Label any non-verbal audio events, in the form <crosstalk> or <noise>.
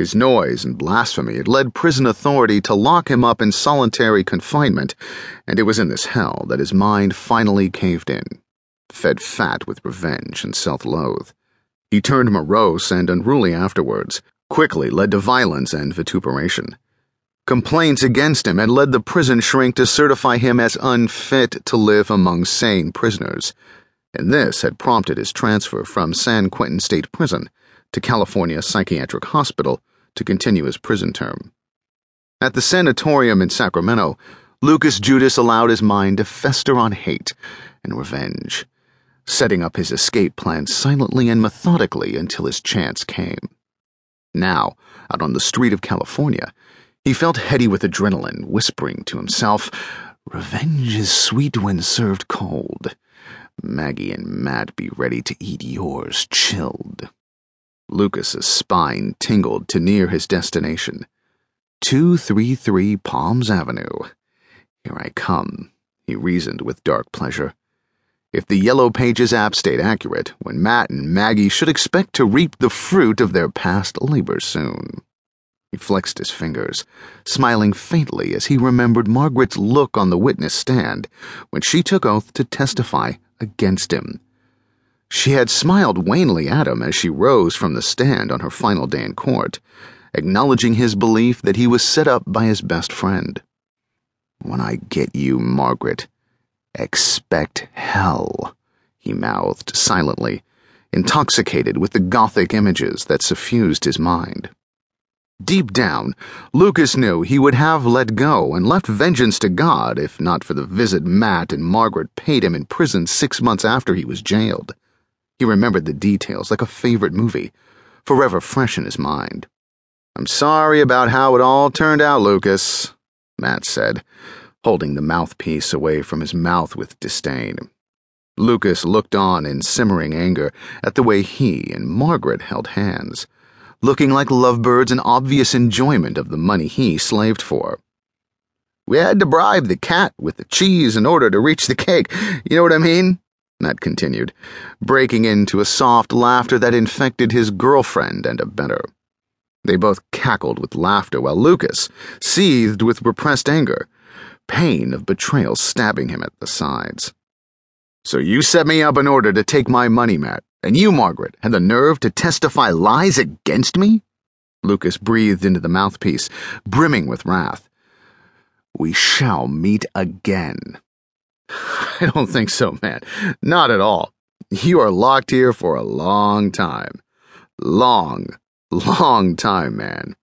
His noise and blasphemy had led prison authority to lock him up in solitary confinement, and it was in this hell that his mind finally caved in, fed fat with revenge and self loathe. He turned morose and unruly afterwards, quickly led to violence and vituperation. Complaints against him had led the prison shrink to certify him as unfit to live among sane prisoners, and this had prompted his transfer from San Quentin State Prison to California Psychiatric Hospital to continue his prison term. At the sanatorium in Sacramento, Lucas Judas allowed his mind to fester on hate and revenge, setting up his escape plan silently and methodically until his chance came. Now, out on the street of California, he felt heady with adrenaline, whispering to himself, Revenge is sweet when served cold. Maggie and Matt be ready to eat yours chilled. Lucas's spine tingled to near his destination. 233 Palms Avenue. Here I come, he reasoned with dark pleasure. If the Yellow Pages app stayed accurate, when Matt and Maggie should expect to reap the fruit of their past labor soon. He flexed his fingers, smiling faintly as he remembered Margaret's look on the witness stand when she took oath to testify against him. She had smiled wanly at him as she rose from the stand on her final day in court, acknowledging his belief that he was set up by his best friend. When I get you, Margaret, expect hell, he mouthed silently, intoxicated with the gothic images that suffused his mind. Deep down, Lucas knew he would have let go and left vengeance to God if not for the visit Matt and Margaret paid him in prison six months after he was jailed. He remembered the details like a favorite movie, forever fresh in his mind. I'm sorry about how it all turned out, Lucas, Matt said, holding the mouthpiece away from his mouth with disdain. Lucas looked on in simmering anger at the way he and Margaret held hands, looking like lovebirds in obvious enjoyment of the money he slaved for. We had to bribe the cat with the cheese in order to reach the cake, you know what I mean? Matt continued, breaking into a soft laughter that infected his girlfriend and abettor. They both cackled with laughter while Lucas seethed with repressed anger, pain of betrayal stabbing him at the sides. So you set me up in order to take my money, Matt, and you, Margaret, had the nerve to testify lies against me? Lucas breathed into the mouthpiece, brimming with wrath. We shall meet again. <laughs> I don't think so, man. Not at all. You are locked here for a long time. Long, long time, man.